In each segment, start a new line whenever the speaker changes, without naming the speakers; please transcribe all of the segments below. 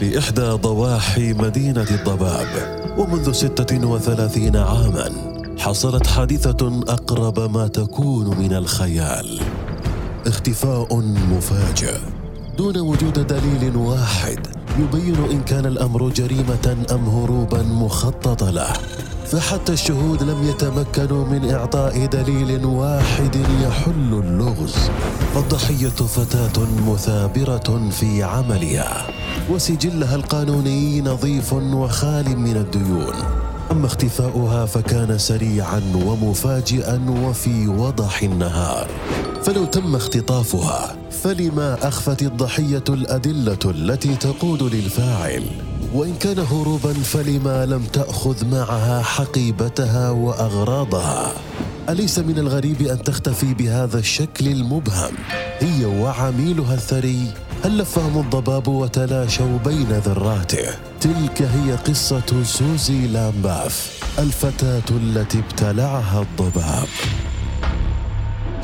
في إحدى ضواحي مدينة الضباب ومنذ ستة وثلاثين عاما حصلت حادثة أقرب ما تكون من الخيال. اختفاء مفاجئ. دون وجود دليل واحد يبين إن كان الأمر جريمة أم هروبا مخطط له. فحتى الشهود لم يتمكنوا من إعطاء دليل واحد يحل اللغز. فالضحية فتاة مثابرة في عملها. وسجلها القانوني نظيف وخال من الديون. أما اختفاؤها فكان سريعا ومفاجئا وفي وضح النهار. فلو تم اختطافها فلما أخفت الضحية الأدلة التي تقود للفاعل؟ وإن كان هروبا فلما لم تأخذ معها حقيبتها وأغراضها. أليس من الغريب أن تختفي بهذا الشكل المبهم؟ هي وعميلها الثري هل لفهم الضباب وتلاشوا بين ذراته. تلك هي قصة سوزي لامباف الفتاة التي ابتلعها الضباب.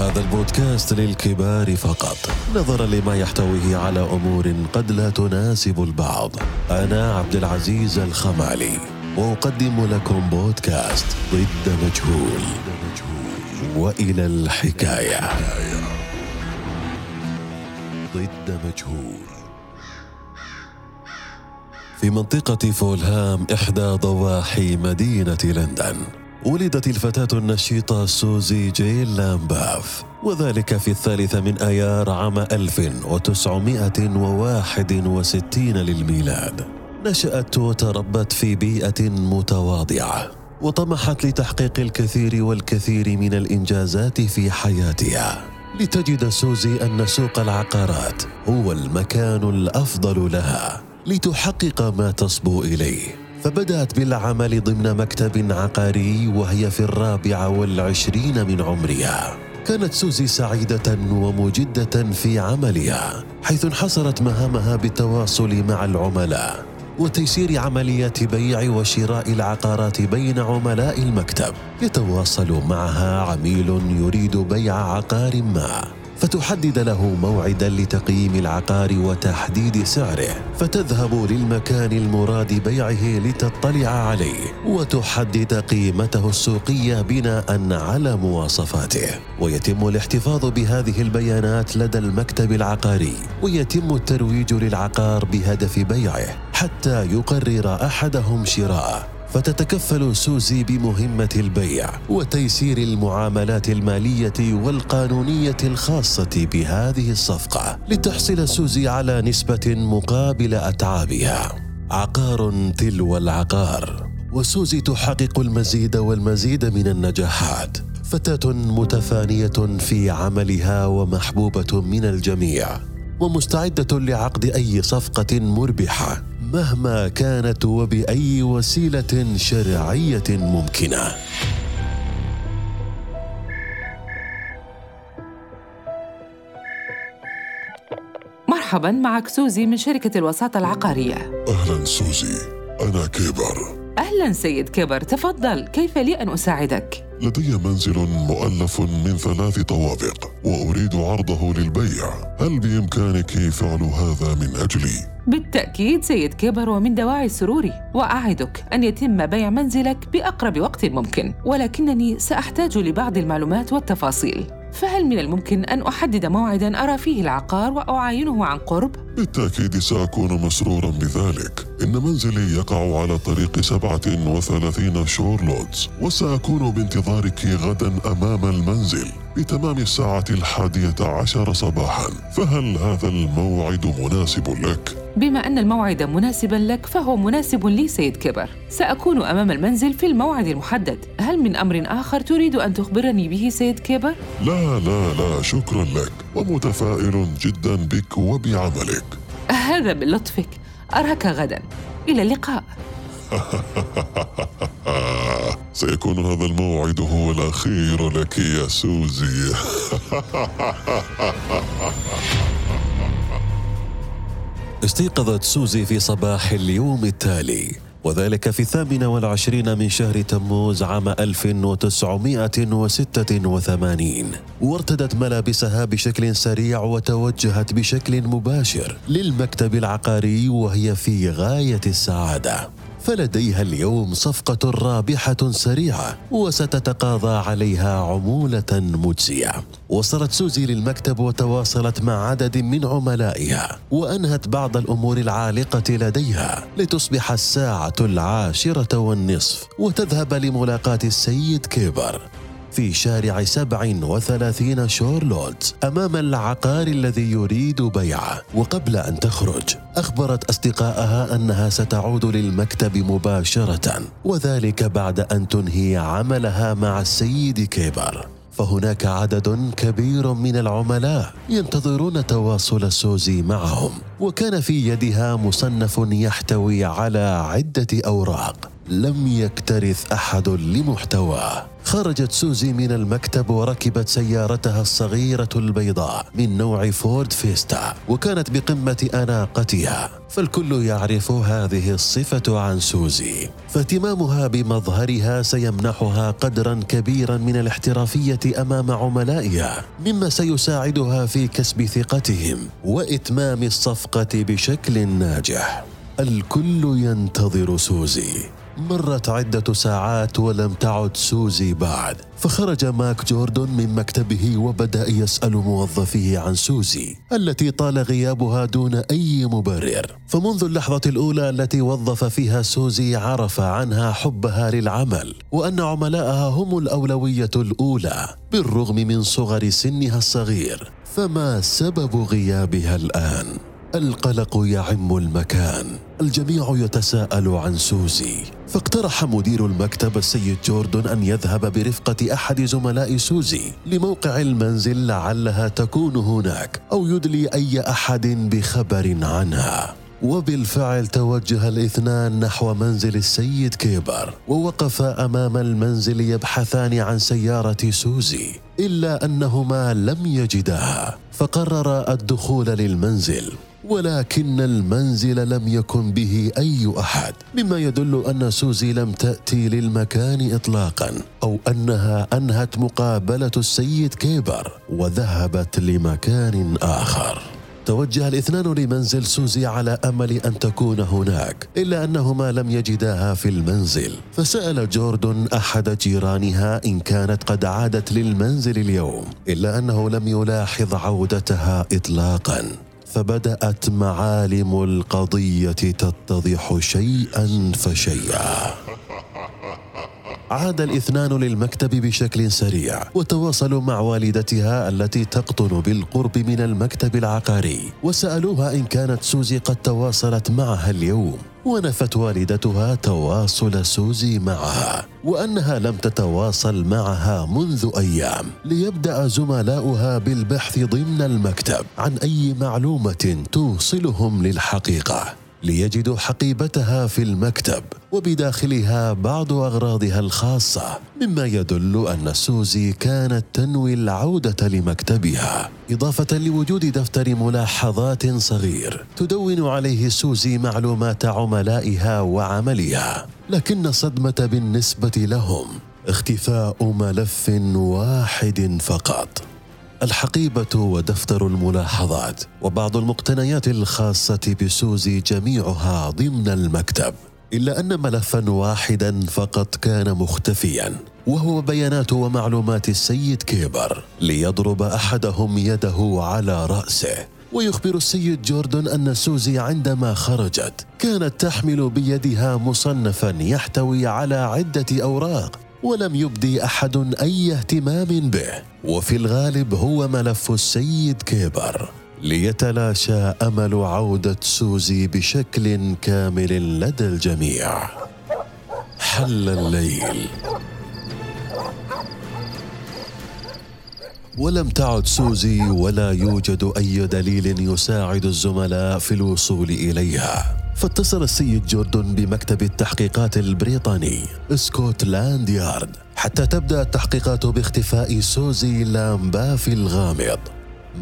هذا البودكاست للكبار فقط. نظرا لما يحتويه على أمور قد لا تناسب البعض. أنا عبد العزيز الخمالي. واقدم لكم بودكاست ضد مجهول. وإلى الحكاية. ضد مجهول. في منطقة فولهام إحدى ضواحي مدينة لندن. ولدت الفتاة النشيطة سوزي جيل لامباف وذلك في الثالث من آيار عام 1961 للميلاد. نشأت وتربت في بيئة متواضعة وطمحت لتحقيق الكثير والكثير من الإنجازات في حياتها. لتجد سوزي أن سوق العقارات هو المكان الأفضل لها لتحقق ما تصبو إليه. فبدأت بالعمل ضمن مكتب عقاري وهي في الرابعة والعشرين من عمرها. كانت سوزي سعيدة ومجدة في عملها حيث انحصرت مهامها بالتواصل مع العملاء وتيسير عمليات بيع وشراء العقارات بين عملاء المكتب يتواصل معها عميل يريد بيع عقار ما. فتحدد له موعدا لتقييم العقار وتحديد سعره فتذهب للمكان المراد بيعه لتطلع عليه وتحدد قيمته السوقية بناء على مواصفاته. ويتم الاحتفاظ بهذه البيانات لدى المكتب العقاري ويتم الترويج للعقار بهدف بيعه حتى يقرر أحدهم شراءه. فتتكفل سوزي بمهمة البيع وتيسير المعاملات المالية والقانونية الخاصة بهذه الصفقة لتحصل سوزي على نسبة مقابل أتعابها. عقار تلو العقار. وسوزي تحقق المزيد والمزيد من النجاحات. فتاة متفانية في عملها ومحبوبة من الجميع. ومستعدة لعقد أي صفقة مربحة. مهما كانت وبأي وسيلة شرعية ممكنة.
مرحبا معك سوزي من شركة الوساطة العقارية.
أهلا سوزي أنا كيبر.
أهلا سيد كبر تفضل كيف لي أن أساعدك؟
لدي منزل مؤلف من ثلاث طوابق وأريد عرضه للبيع هل بإمكانك فعل هذا من أجلي؟
بالتأكيد سيد كبر ومن دواعي سروري وأعدك أن يتم بيع منزلك بأقرب وقت ممكن ولكنني سأحتاج لبعض المعلومات والتفاصيل فهل من الممكن أن أحدد موعداً أرى فيه العقار وأعاينه عن قرب؟
بالتأكيد سأكون مسرورا بذلك. إن منزلي يقع على طريق 37 شور لودز وسأكون بانتظارك غدا أمام المنزل بتمام الساعة الحادية عشر صباحا. فهل هذا الموعد مناسب لك؟
بما أن الموعد مناسبا لك فهو مناسب لي سيد كبر. سأكون أمام المنزل في الموعد المحدد. هل من أمر آخر تريد أن تخبرني به سيد كبر؟
لا لا لا شكرا لك. ومتفائل جدا بك وبعملك.
هذا من لطفك أراك غدا. إلى اللقاء.
سيكون هذا الموعد هو الأخير لك يا سوزي.
استيقظت سوزي في صباح اليوم التالي. وذلك في الثامن والعشرين من شهر تموز عام 1986 وارتدت ملابسها بشكل سريع وتوجهت بشكل مباشر للمكتب العقاري وهي في غاية السعادة. فلديها اليوم صفقة رابحة سريعة وستتقاضى عليها عمولة مجزية. وصلت سوزي للمكتب وتواصلت مع عدد من عملائها وأنهت بعض الأمور العالقة لديها لتصبح الساعة العاشرة والنصف وتذهب لملاقاة السيد كيبر في شارع 37 شورلوتز أمام العقار الذي يريد بيعه وقبل أن تخرج أخبرت أصدقائها أنها ستعود للمكتب مباشرة وذلك بعد أن تنهي عملها مع السيد كيبر. فهناك عدد كبير من العملاء ينتظرون تواصل سوزي معهم وكان في يدها مصنف يحتوي على عدة أوراق. لم يكترث أحد لمحتواه خرجت سوزي من المكتب وركبت سيارتها الصغيرة البيضاء من نوع فورد فيستا وكانت بقمة أناقتها. فالكل يعرف هذه الصفة عن سوزي. فاهتمامها بمظهرها سيمنحها قدرا كبيرا من الاحترافية أمام عملائها مما سيساعدها في كسب ثقتهم وإتمام الصفقة بشكل ناجح. الكل ينتظر سوزي. مرت عدة ساعات ولم تعد سوزي بعد فخرج ماك جوردون من مكتبه وبدأ يسأل موظفيه عن سوزي التي طال غيابها دون أي مبرر فمنذ اللحظة الأولى التي وظف فيها سوزي عرف عنها حبها للعمل وأن عملاءها هم الأولوية الأولى بالرغم من صغر سنها الصغير فما سبب غيابها الآن؟ القلق يعم المكان. الجميع يتساءل عن سوزي. فاقترح مدير المكتب السيد جوردون أن يذهب برفقة أحد زملاء سوزي لموقع المنزل لعلها تكون هناك أو يدلي أي أحد بخبر عنها. وبالفعل توجه الاثنان نحو منزل السيد كيبر ووقفا أمام المنزل يبحثان عن سيارة سوزي إلا أنهما لم يجداها فقررا الدخول للمنزل. ولكن المنزل لم يكن به أي أحد. مما يدل أن سوزي لم تأتي للمكان اطلاقا أو أنها أنهت مقابلة السيد كيبر وذهبت لمكان آخر. توجه الاثنان لمنزل سوزي على أمل أن تكون هناك إلا أنهما لم يجداها في المنزل. فسأل جوردون أحد جيرانها إن كانت قد عادت للمنزل اليوم إلا أنه لم يلاحظ عودتها اطلاقا. فبدأت معالم القضية تتضح شيئا فشيئا. عاد الاثنان للمكتب بشكل سريع وتواصلوا مع والدتها التي تقطن بالقرب من المكتب العقاري وسألوها إن كانت سوزي قد تواصلت معها اليوم ونفت والدتها تواصل سوزي معها وأنها لم تتواصل معها منذ أيام ليبدأ زملاؤها بالبحث ضمن المكتب عن أي معلومة توصلهم للحقيقة. ليجدوا حقيبتها في المكتب وبداخلها بعض أغراضها الخاصة مما يدل أن سوزي كانت تنوي العودة لمكتبها إضافة لوجود دفتر ملاحظات صغير تدون عليه سوزي معلومات عملائها وعملها لكن الصدمه بالنسبة لهم اختفاء ملف واحد فقط. الحقيبة ودفتر الملاحظات وبعض المقتنيات الخاصة بسوزي جميعها ضمن المكتب. إلا أن ملفا واحدا فقط كان مختفيا وهو بيانات ومعلومات السيد كيبر ليضرب أحدهم يده على رأسه. ويخبر السيد جوردون أن سوزي عندما خرجت كانت تحمل بيدها مصنفا يحتوي على عدة أوراق ولم يبدي أحد أي اهتمام به. وفي الغالب هو ملف السيد كيبر ليتلاشى أمل عودة سوزي بشكل كامل لدى الجميع. حل الليل. ولم تعد سوزي ولا يوجد أي دليل يساعد الزملاء في الوصول إليها. فاتصل السيد جوردون بمكتب التحقيقات البريطاني سكوتلاند يارد. حتى تبدأ التحقيقات باختفاء سوزي لامباف الغامض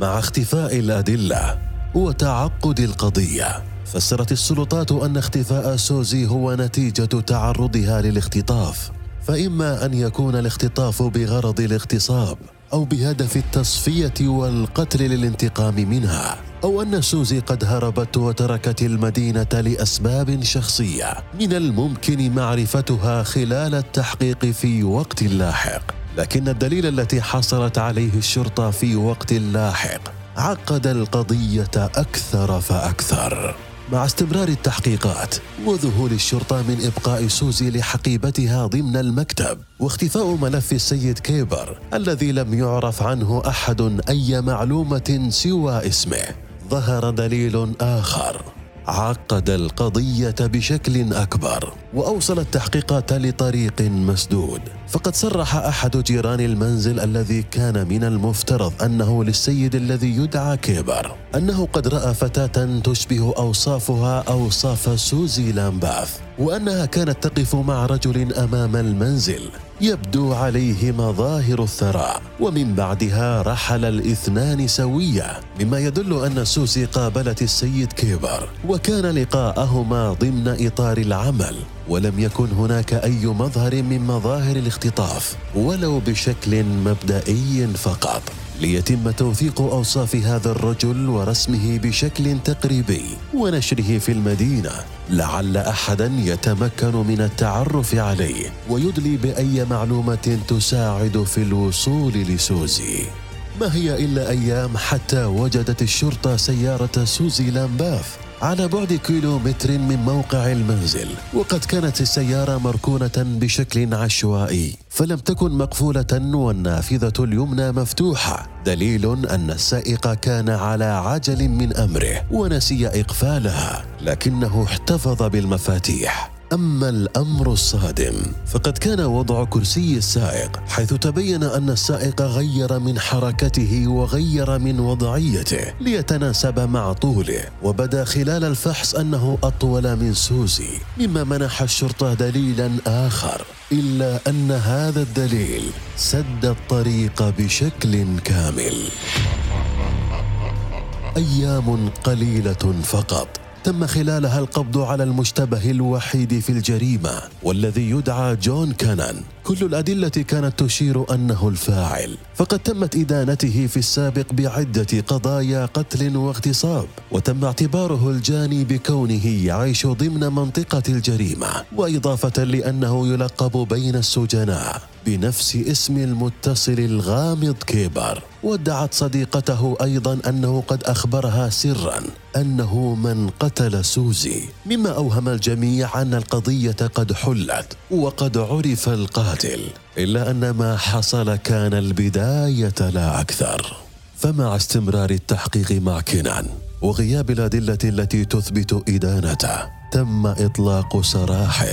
مع اختفاء الأدلة وتعقد القضية. فسرت السلطات أن اختفاء سوزي هو نتيجة تعرضها للاختطاف فإما أن يكون الاختطاف بغرض الاغتصاب أو بهدف التصفية والقتل للانتقام منها أو أن سوزي قد هربت وتركت المدينة لأسباب شخصية. من الممكن معرفتها خلال التحقيق في وقت لاحق. لكن الدليل التي حصلت عليه الشرطة في وقت لاحق عقد القضية أكثر فأكثر. مع استمرار التحقيقات وذهول الشرطة من إبقاء سوزي لحقيبتها ضمن المكتب واختفاء ملف السيد كيبر الذي لم يعرف عنه أحد أي معلومة سوى اسمه. ظهر دليل آخر. عقد القضية بشكل أكبر. وأوصل التحقيقات لطريق مسدود. فقد صرح أحد جيران المنزل الذي كان من المفترض أنه للسيد الذي يدعى كيبر أنه قد رأى فتاة تشبه أوصافها أوصاف سوزي لامباث وأنها كانت تقف مع رجل أمام المنزل يبدو عليه مظاهر الثراء. ومن بعدها رحل الاثنان سويا مما يدل أن سوزي قابلت السيد كيبر وكان لقاءهما ضمن إطار العمل. ولم يكن هناك أي مظهر من مظاهر الاختطاف ولو بشكل مبدئي فقط. ليتم توثيق أوصاف هذا الرجل ورسمه بشكل تقريبي ونشره في المدينة لعل احدا يتمكن من التعرف عليه ويدلي بأي معلومة تساعد في الوصول لسوزي. ما هي إلا أيام حتى وجدت الشرطة سيارة سوزي لامباث على بعد كيلومتر من موقع المنزل وقد كانت السيارة مركونة بشكل عشوائي فلم تكن مقفولة والنافذة اليمنى مفتوحة. دليل أن السائق كان على عجل من أمره ونسي إقفالها لكنه احتفظ بالمفاتيح. أما الأمر الصادم فقد كان وضع كرسي السائق حيث تبين أن السائق غير من حركته وغير من وضعيته ليتناسب مع طوله وبدا خلال الفحص أنه أطول من سوزي مما منح الشرطة دليلا آخر إلا أن هذا الدليل سد الطريق بشكل كامل. أيام قليلة فقط. تم خلالها القبض على المشتبه الوحيد في الجريمة والذي يدعى جون كانان. كل الأدلة كانت تشير أنه الفاعل. فقد تمت إدانته في السابق بعدة قضايا قتل واغتصاب وتم اعتباره الجاني بكونه يعيش ضمن منطقة الجريمة وإضافة لأنه يلقب بين السجناء بنفس اسم المتصل الغامض كيبر. وادعت صديقته أيضا أنه قد أخبرها سرا أنه من قتل سوزي. مما أوهم الجميع أن القضية قد حلت وقد عرف القاتل إلا أن ما حصل كان البداية لا أكثر. فمع استمرار التحقيق مع كينان وغياب الأدلة التي تثبت إدانته تم إطلاق سراحه.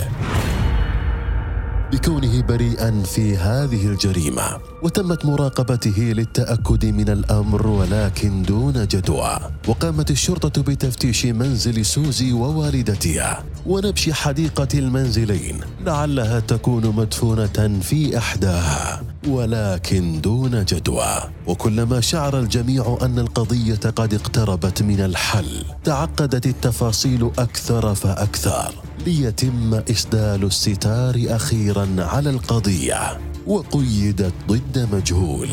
بكونه بريئا في هذه الجريمة وتمت مراقبته للتأكد من الأمر ولكن دون جدوى. وقامت الشرطة بتفتيش منزل سوزي ووالدتها. ونبش حديقة المنزلين لعلها تكون مدفونة في إحداها. ولكن دون جدوى. وكلما شعر الجميع أن القضية قد اقتربت من الحل تعقدت التفاصيل أكثر فأكثر ليتم إسدال الستار أخيرا على القضية وقيدت ضد مجهول.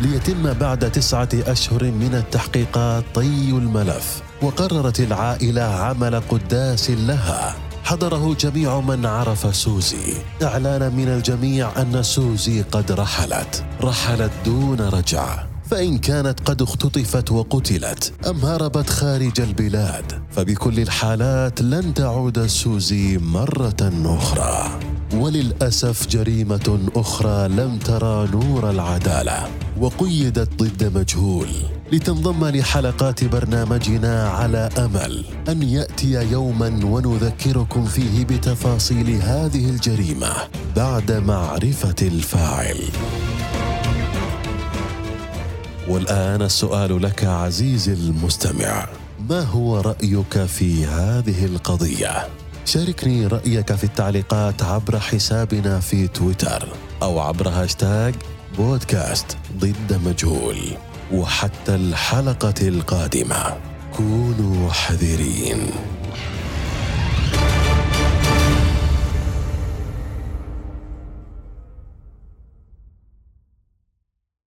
ليتم بعد تسعة أشهر من التحقيقات طي الملف وقررت العائلة عمل قداس لها. حضره جميع من عرف سوزي. اعلانا من الجميع أن سوزي قد رحلت. رحلت دون رجعه فإن كانت قد اختطفت وقتلت. أم هربت خارج البلاد. فبكل الحالات لن تعود سوزي مرة أخرى. وللأسف جريمة أخرى لم ترى نور العدالة وقيدت ضد مجهول لتنضم لحلقات برنامجنا على أمل أن يأتي يوما ونذكركم فيه بتفاصيل هذه الجريمة بعد معرفة الفاعل والآن السؤال لك عزيزي المستمع ما هو رأيك في هذه القضية؟ شاركني رأيك في التعليقات عبر حسابنا في تويتر أو عبر هاشتاج بودكاست ضد مجهول وحتى الحلقة القادمة. كونوا حذرين.